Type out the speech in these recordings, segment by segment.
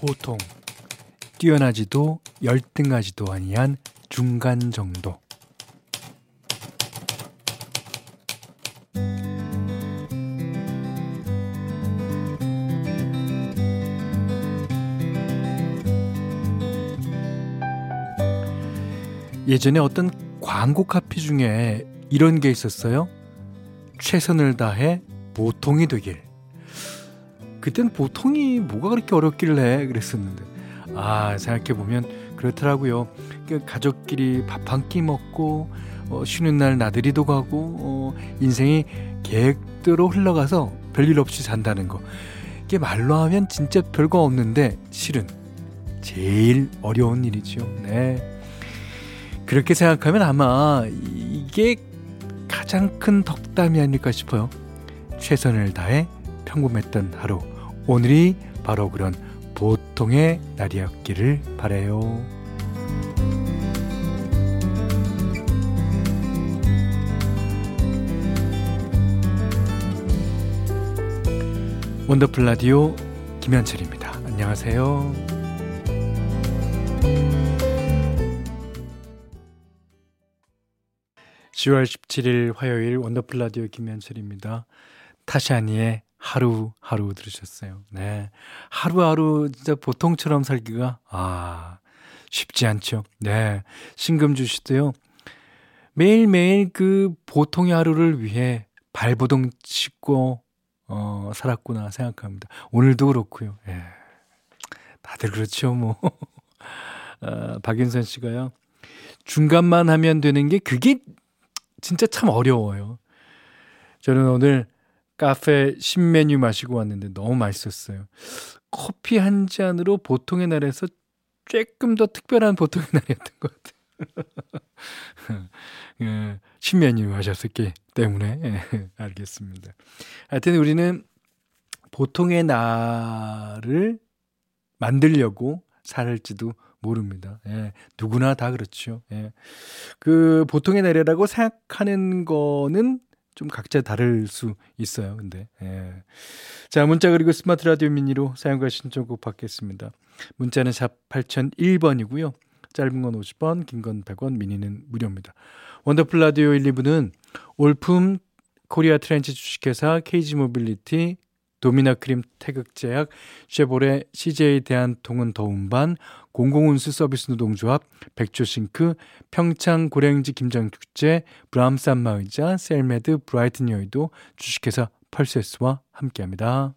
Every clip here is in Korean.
보통 뛰어나지도 열등하지도 아니한 중간 정도. 예전에 어떤 광고 카피 중에 이런 게 있었어요. 최선을 다해 보통이 되길. 그땐 보통이 뭐가 그렇게 어렵길래 그랬었는데. 아, 생각해 보면 그렇더라고요. 그 가족끼리 밥 한 끼 먹고, 어, 쉬는 날 나들이도 가고, 어, 인생이 계획대로 흘러가서 별일 없이 산다는 거. 이게 말로 하면 진짜 별거 없는데, 실은 제일 어려운 일이죠. 네. 그렇게 생각하면 아마 이게 가장 큰 덕담이 아닐까 싶어요. 최선을 다해 평범했던 하루. 오늘이 바로 그런 보통의 날이었기를 바래요. 원더풀 라디오 김현철입니다. 안녕하세요. 10월 17일 화요일 원더풀 라디오 김현철입니다. 타샤니의 하루하루 들으셨어요. 네. 하루하루 진짜 보통처럼 살기가, 아, 쉽지 않죠. 네. 신금주 씨도요. 매일매일 그 보통의 하루를 위해 발버둥 치고, 어, 살았구나 생각합니다. 오늘도 그렇고요. 예. 다들 그렇죠, 뭐. 어, 박윤선 씨가요. 중간만 하면 되는 게 그게 진짜 참 어려워요. 저는 오늘 카페 신메뉴 마시고 왔는데 너무 맛있었어요. 커피 한 잔으로 보통의 날에서 조금 더 특별한 보통의 날이었던 것 같아요. 예, 신메뉴 하셨기 때문에 예, 알겠습니다. 하여튼 우리는 보통의 날을 만들려고 살지도 모릅니다. 예, 누구나 다 그렇죠. 예. 그 보통의 내려라고 생각하는 거는 좀 각자 다를 수 있어요. 근데 예. 자 문자 그리고 스마트 라디오 미니로 사연과 신청곡 받겠습니다. 문자는 샵 8001번이고요. 짧은 건 50원, 긴 건 100원, 미니는 무료입니다. 원더풀 라디오 1, 2부는 올품 코리아 트렌치 주식회사 KG 모빌리티 도미나 크림 태극제약, 쉐보레 CJ 대한통운 더운반, 공공운수 서비스 노동조합, 백조싱크, 평창 고랭지 김장축제, 브람스 안마의자, 셀메드 브라이튼 여의도 주식회사 펄세스와 함께합니다.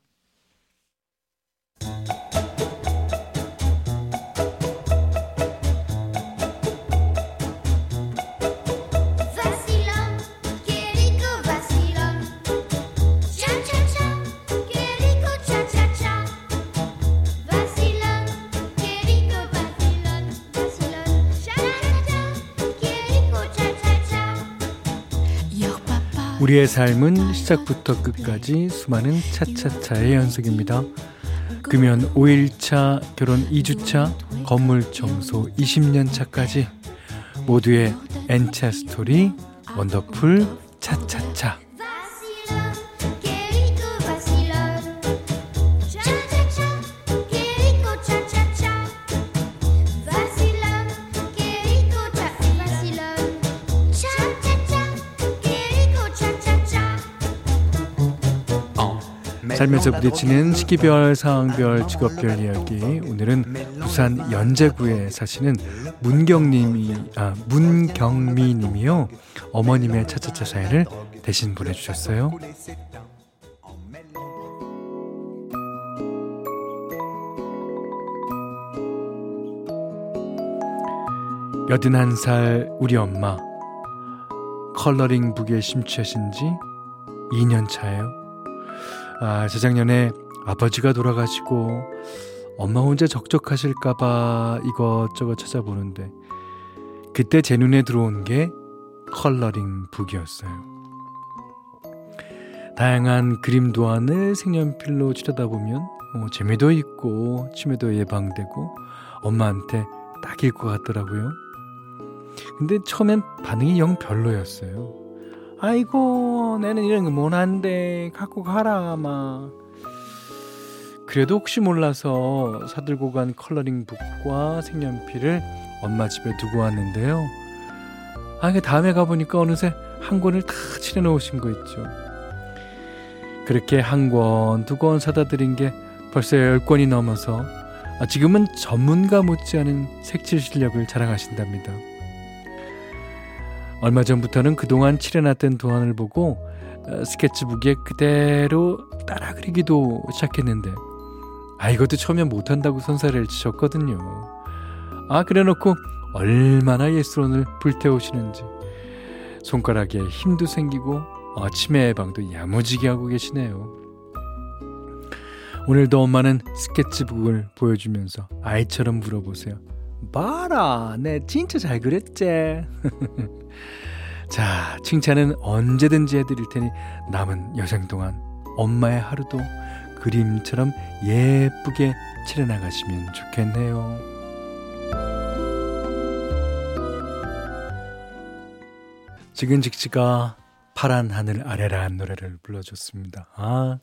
우리의 삶은 시작부터 끝까지 수많은 차차차의 연속입니다. 금연 5일차, 결혼 2주차, 건물 청소 20년 차까지 모두의 N차 스토리 원더풀 차차차. 살면서 부딪히는 시기별, 상황별, 직업별 이야기. 오늘은 부산 연제구에 사시는 문경님이 아 문경미님이요. 어머님의 차차차 사연을 대신 보내주셨어요. 여든한 살 우리 엄마 coloring book에 심취하신 지 2년 차예요. 아, 재작년에 아버지가 돌아가시고 엄마 혼자 적적하실까봐 이것저것 찾아보는데 그때 제 눈에 들어온 게 coloring book이었어요. 다양한 그림 도안을 색연필로 칠하다 보면 뭐 재미도 있고 치매도 예방되고 엄마한테 딱일 것 같더라고요. 근데 처음엔 반응이 영 별로였어요. 아이고, 내는 이런 거 못한데, 갖고 가라, 막. 그래도 혹시 몰라서 사들고 간 컬러링 북과 색연필을 엄마 집에 두고 왔는데요. 아, 그 다음에 가보니까 어느새 한 권을 다 칠해 놓으신 거 있죠. 그렇게 한 권, 두 권 사다 드린 게 벌써 열 권이 넘어서 아, 지금은 전문가 못지않은 색칠 실력을 자랑하신답니다. 얼마 전부터는 그동안 칠해놨던 도안을 보고 어, 스케치북에 그대로 따라 그리기도 시작했는데 아 이것도 처음에 못한다고 선사를 치셨거든요. 아 그래놓고 얼마나 예술원을 불태우시는지 손가락에 힘도 생기고 어, 치매 예방도 야무지게 하고 계시네요. 오늘도 엄마는 스케치북을 보여주면서 아이처럼 물어보세요. 봐라, 내 진짜 잘 그렸지? 자, 칭찬은 언제든지 해드릴 테니 남은 여생 동안 엄마의 하루도 그림처럼 예쁘게 칠해나가시면 좋겠네요. 지근직지가 파란 하늘 아래라는 노래를 불러줬습니다. 아,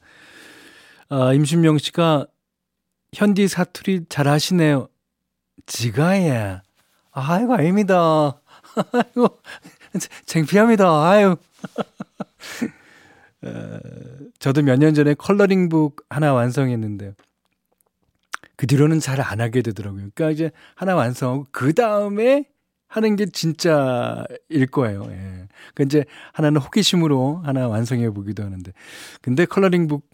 아 임신명 씨가 현디 사투리 잘 하시네요. 지가예. 아이고, 아닙니다. 아이고, 창피합니다. 아유. 어, 저도 몇 년 전에 컬러링북 하나 완성했는데 그 뒤로는 잘 안 하게 되더라고요. 그러니까 이제 하나 완성하고 그 다음에 하는 게 진짜일 거예요. 예. 그 이제 하나는 호기심으로 하나 완성해 보기도 하는데. 근데 컬러링북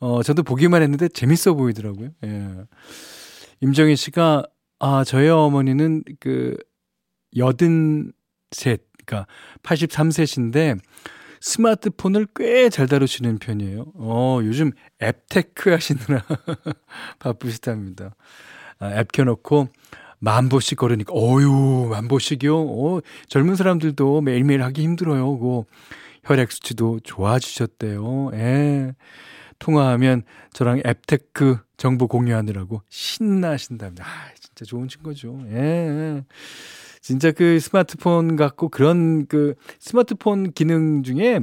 어 저도 보기만 했는데 재밌어 보이더라고요. 예. 임정희 씨가 아 저희 어머니는 그 여든 셋 그러니까 83세신데 스마트폰을 꽤 잘 다루시는 편이에요. 어, 요즘 앱테크 하시느라 바쁘시답니다. 아, 앱 켜놓고 만 보씩 걸으니까, 어유, 만 보씩이요? 어, 젊은 사람들도 매일매일 하기 힘들어요. 그 혈액 수치도 좋아지셨대요. 예. 통화하면 저랑 앱테크 정보 공유하느라고 신나신답니다. 아, 진짜 좋은 친구죠. 예. 예. 진짜 그 스마트폰 갖고 그런 그 스마트폰 기능 중에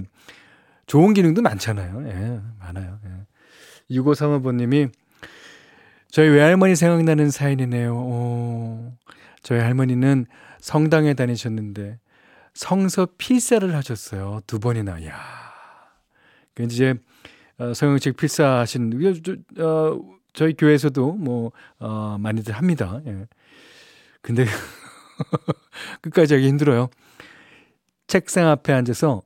좋은 기능도 많잖아요. 예, 많아요. 예. 6535번님이 저희 외할머니 생각나는 사연이네요. 오, 저희 할머니는 성당에 다니셨는데 성서 필사를 하셨어요. 두 번이나. 야. 그 이제 어, 성형책 필사하신 어, 저희 교회에서도 뭐 어, 많이들 합니다. 예. 근데 끝까지 하기 힘들어요. 책상 앞에 앉아서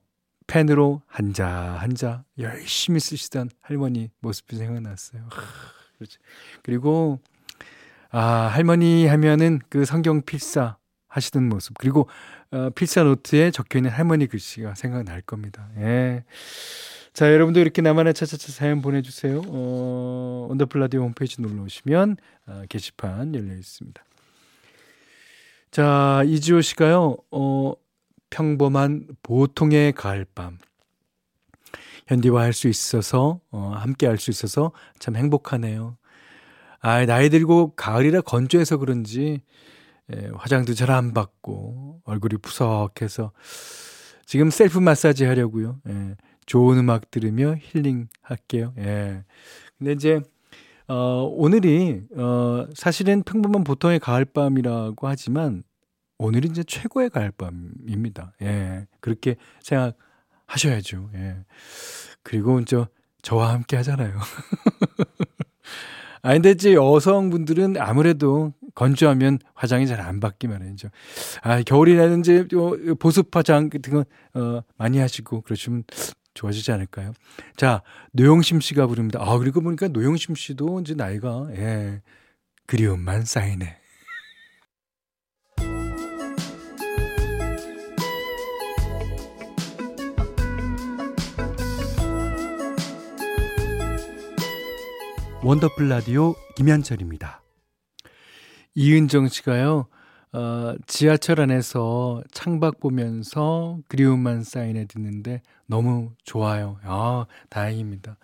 펜으로 한자 한자 열심히 쓰시던 할머니 모습이 생각났어요. 그리고 아 할머니 하면은 그 성경 필사 하시던 모습 그리고 어, 필사 노트에 적혀 있는 할머니 글씨가 생각날 겁니다. 예. 자, 여러분도 이렇게 나만의 차차차 사연 보내주세요. 어, 언더플 라디오 홈페이지 놀러 오시면 어, 게시판 열려 있습니다. 자, 이지호 씨가요, 어, 평범한 보통의 가을밤. 현디와 할 수 있어서, 어, 함께 할 수 있어서 참 행복하네요. 아, 나이 들고 가을이라 건조해서 그런지, 예, 화장도 잘 안 받고, 얼굴이 푸석해서, 지금 셀프 마사지 하려고요. 예, 좋은 음악 들으며 힐링 할게요. 예. 근데 이제, 어, 오늘이, 어, 사실은 평범한 보통의 가을밤이라고 하지만, 오늘이 이제 최고의 가을밤입니다. 예. 그렇게 생각하셔야죠. 예. 그리고 저, 저와 함께 하잖아요. 아, 근데 이제 여성분들은 아무래도 건조하면 화장이 잘 안 받기 마련이죠. 아, 겨울이라는 이제 보습 화장 같은 거, 어, 많이 하시고 그러시면 좋아지지 않을까요? 자, 노영심 씨가 부릅니다. 아, 그리고 보니까 노영심 씨도 이제 나이가, 예, 그리움만 쌓이네. 원더풀 라디오 김현철입니다. 이은정 씨가요, 어, 지하철 안에서 창밖 보면서 그리움만 사인해 듣는데 너무 좋아요. 아, 다행입니다.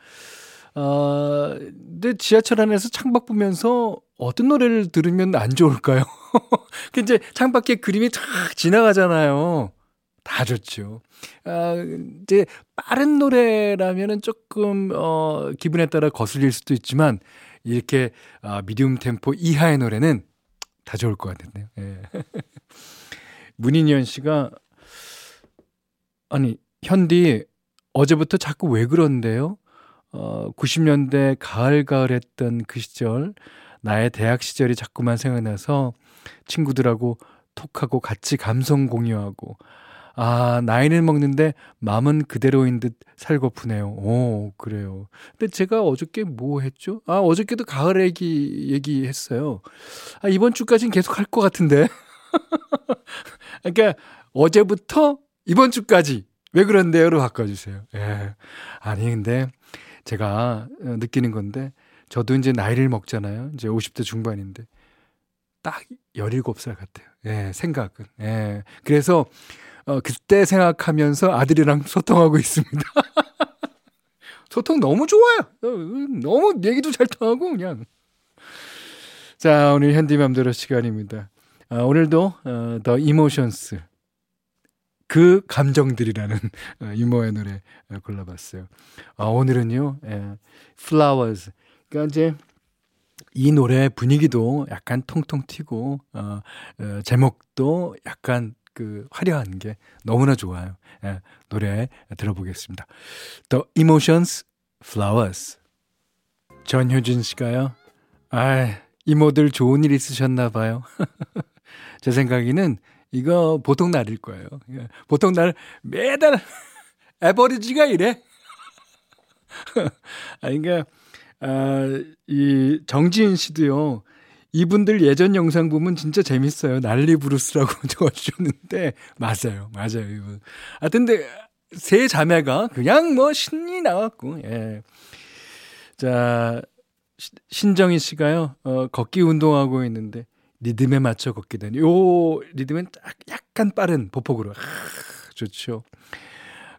어, 근데 지하철 안에서 창밖 보면서 어떤 노래를 들으면 안 좋을까요? 그 이제 창밖에 그림이 쫙 지나가잖아요. 다 좋죠. 아, 이제 빠른 노래라면은 조금 어 기분에 따라 거슬릴 수도 있지만 이렇게 아, 미디움 템포 이하의 노래는 다 좋을 것 같은데요. 예. 문인현 씨가 아니 현디 어제부터 자꾸 왜 그런데요? 어, 90년대 가을 가을 했던 그 시절 나의 대학 시절이 자꾸만 생각나서 친구들하고 톡하고 같이 감성 공유하고 아, 나이는 먹는데 마음은 그대로인 듯 살고프네요. 오, 그래요. 근데 제가 어저께 뭐 했죠? 아, 어저께도 가을 얘기 얘기했어요. 아, 이번 주까지는 계속 할 것 같은데. 그러니까 어제부터 이번 주까지 왜 그런데요로 바꿔주세요. 예. 아니, 근데 제가 어, 느끼는 건데 저도 이제 나이를 먹잖아요. 이제 50대 중반인데 딱 17살 같아요. 예, 생각은. 예. 그래서 어, 그때 생각하면서 아들이랑 소통하고 있습니다. 소통 너무 좋아요. 어, 너무 얘기도 잘 통하고 그냥. 자, 오늘 현디맘대로 시간입니다. 아, 오늘도 어, 더 이모션스 그 감정들이라는 어, 유머의 노래 어, 골라봤어요. 아, 오늘은요, 예, Flowers. 그러니까 이제 이 노래 분위기도 약간 통통 튀고 어, 어, 제목도 약간 그 화려한 게 너무나 좋아요. 예, 노래 들어보겠습니다. The Emotions Flowers. 전효진 씨가요. 아, 이모들 좋은 일 있으셨나 봐요. 제 생각에는 이거 보통 날일 거예요. 예, 보통 날 매달 에버리지가 이래. 아, 그러니까 아, 이 정지인 씨도요. 이분들 예전 영상 보면 진짜 재밌어요. 난리 브루스라고 적어주셨는데 맞아요, 맞아요. 이분. 아 근데 세 자매가 그냥 뭐 신이 나왔고 예. 자 신정희 씨가요. 어, 걷기 운동하고 있는데 리듬에 맞춰 걷게 되는 요 리듬은 약간 빠른 보폭으로 아, 좋죠.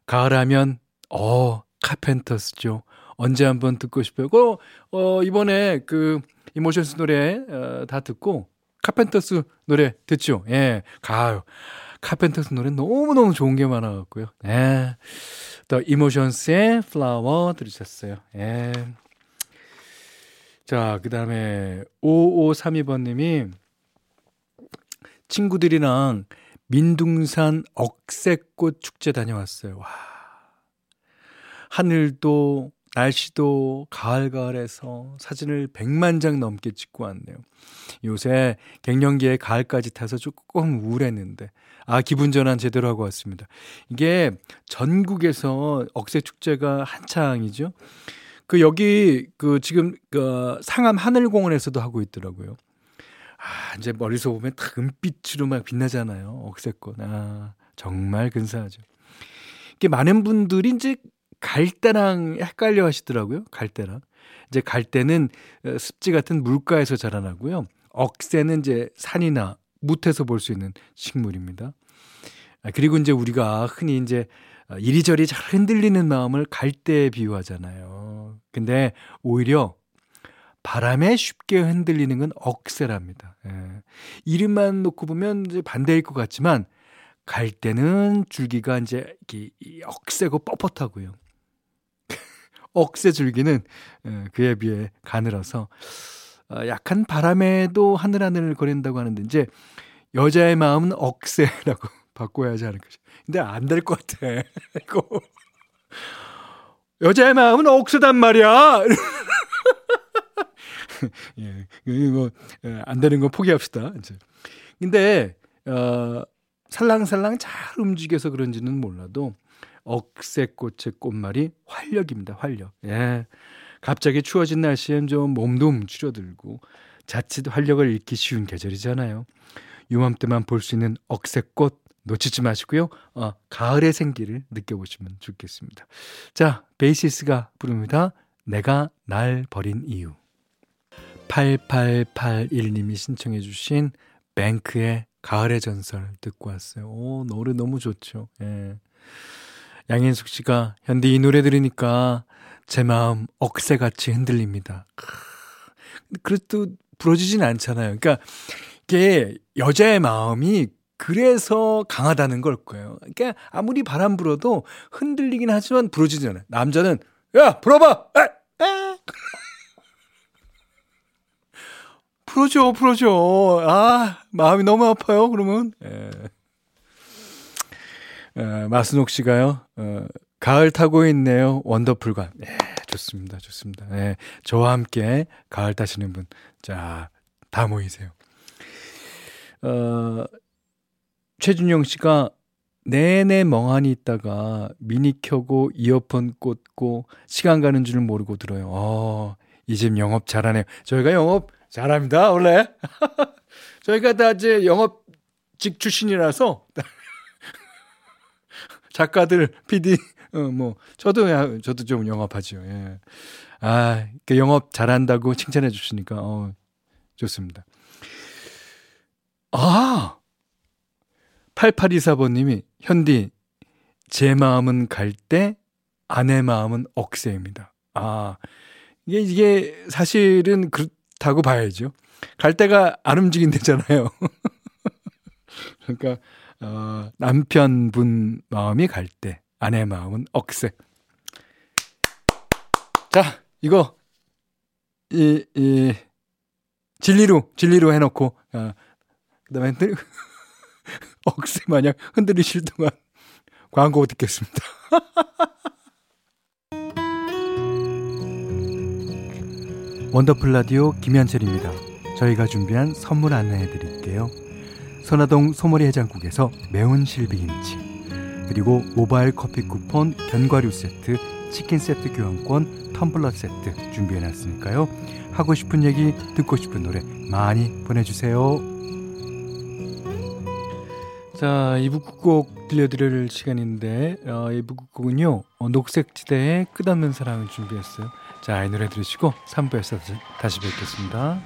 가을하면 어 카펜터스죠. 언제 한번 듣고 싶어요. 그 어, 이번에 그 이모션스 노래 어, 다 듣고 카펜터스 노래 듣죠. 예, 가을. 카펜터스 노래 너무너무 좋은 게 많아갖고요. 예. 또 이모션스의 Flower 들으셨어요. 예. 자, 그 다음에 5532번님이 친구들이랑 민둥산 억새꽃 축제 다녀왔어요. 와. 하늘도 날씨도 가을가을해서 사진을 100만 장 넘게 찍고 왔네요. 요새 갱년기에 가을까지 타서 조금 우울했는데 아 기분 전환 제대로 하고 왔습니다. 이게 전국에서 억새 축제가 한창이죠. 그 여기 그 지금 그 상암 하늘공원에서도 하고 있더라고요. 아, 이제 머리서 보면 딱 은빛으로 막 빛나잖아요. 억새꽃. 아, 정말 근사하죠. 이게 많은 분들이 이제 갈대랑 헷갈려 하시더라고요. 갈대랑. 이제 갈대는 어, 습지 같은 물가에서 자라나고요. 억새는 이제 산이나 무태에서 볼 수 있는 식물입니다. 아, 그리고 이제 우리가 흔히 이제 어, 이리저리 잘 흔들리는 마음을 갈대에 비유하잖아요. 근데 오히려 바람에 쉽게 흔들리는 건 억새랍니다. 예. 이름만 놓고 보면 이제 반대일 것 같지만 갈 때는 줄기가 이제 억세고 뻣뻣하고요. 억새 줄기는 예, 그에 비해 가늘어서 어, 약한 바람에도 하늘하늘 거린다고 하는데 이제 여자의 마음은 억새라고 바꿔야 하지 않을까. 근데 안 될 것 같아. 이거 여자의 마음은 억새단 말이야. 예, 이거 예, 안 되는 거 포기합시다. 이제. 근데 어, 살랑살랑 잘 움직여서 그런지는 몰라도 억새꽃의 꽃말이 활력입니다. 활력. 예. 갑자기 추워진 날씨엔 좀 몸도 움츠러들고 자칫 활력을 잃기 쉬운 계절이잖아요. 유맘때만 볼 수 있는 억새꽃 놓치지 마시고요. 어, 가을의 생기를 느껴보시면 좋겠습니다. 자, 베이시스가 부릅니다. 내가 날 버린 이유. 8881님이 신청해 주신 뱅크의 가을의 전설 듣고 왔어요. 오, 노래 너무 좋죠. 예. 양현숙 씨가 현디 이 노래 들으니까 제 마음 억새같이 흔들립니다. 그래도 부러지진 않잖아요. 그러니까 이게 여자의 마음이 그래서 강하다는 걸 거예요. 그러니까 아무리 바람 불어도 흔들리긴 하지만 부러지지 않아요. 남자는 야 불어봐. 에! 에! 풀어줘, 풀어줘. 아, 마음이 너무 아파요, 그러면. 예. 어, 마순옥 씨가요, 어, 가을 타고 있네요. 원더풀감. 예, 좋습니다. 좋습니다. 예, 저와 함께 가을 타시는 분. 자, 다 모이세요. 어, 최준영 씨가 내내 멍하니 있다가 미니 켜고 이어폰 꽂고 시간 가는 줄 모르고 들어요. 어, 이 집 영업 잘하네요. 저희가 영업 잘합니다, 원래. 저희가 다 이제 영업직 출신이라서 작가들, PD, 어, 뭐, 저도, 저도 좀 영업하죠, 예. 아, 그 영업 잘한다고 칭찬해 주시니까, 어, 좋습니다. 아! 8824번님이, 현디, 제 마음은 갈 때, 아내 마음은 억세입니다. 아, 이게, 이게 사실은 그렇다고 봐야죠. 갈 때가 안 움직인대잖아요. 그러니까, 어, 남편분 마음이 갈 때, 아내 마음은 억세. 자, 이거, 이, 이, 진리로, 진리로 해놓고, 어, 그 다음에 흔들, 억세 마냥 흔들리실 동안 광고 듣겠습니다. 원더풀 라디오 김현철입니다. 저희가 준비한 선물 안내해 드릴게요. 선화동 소머리 해장국에서 매운 실비김치 그리고 모바일 커피 쿠폰 견과류 세트 치킨 세트 교환권 텀블러 세트 준비해 놨으니까요. 하고 싶은 얘기 듣고 싶은 노래 많이 보내주세요. 자 2부 끝곡 들려드릴 시간인데 어, 2부 끝곡은요 어, 녹색지대의 끝없는 사랑을 준비했어요. 자 이 노래 들으시고 3부에서 다시 뵙겠습니다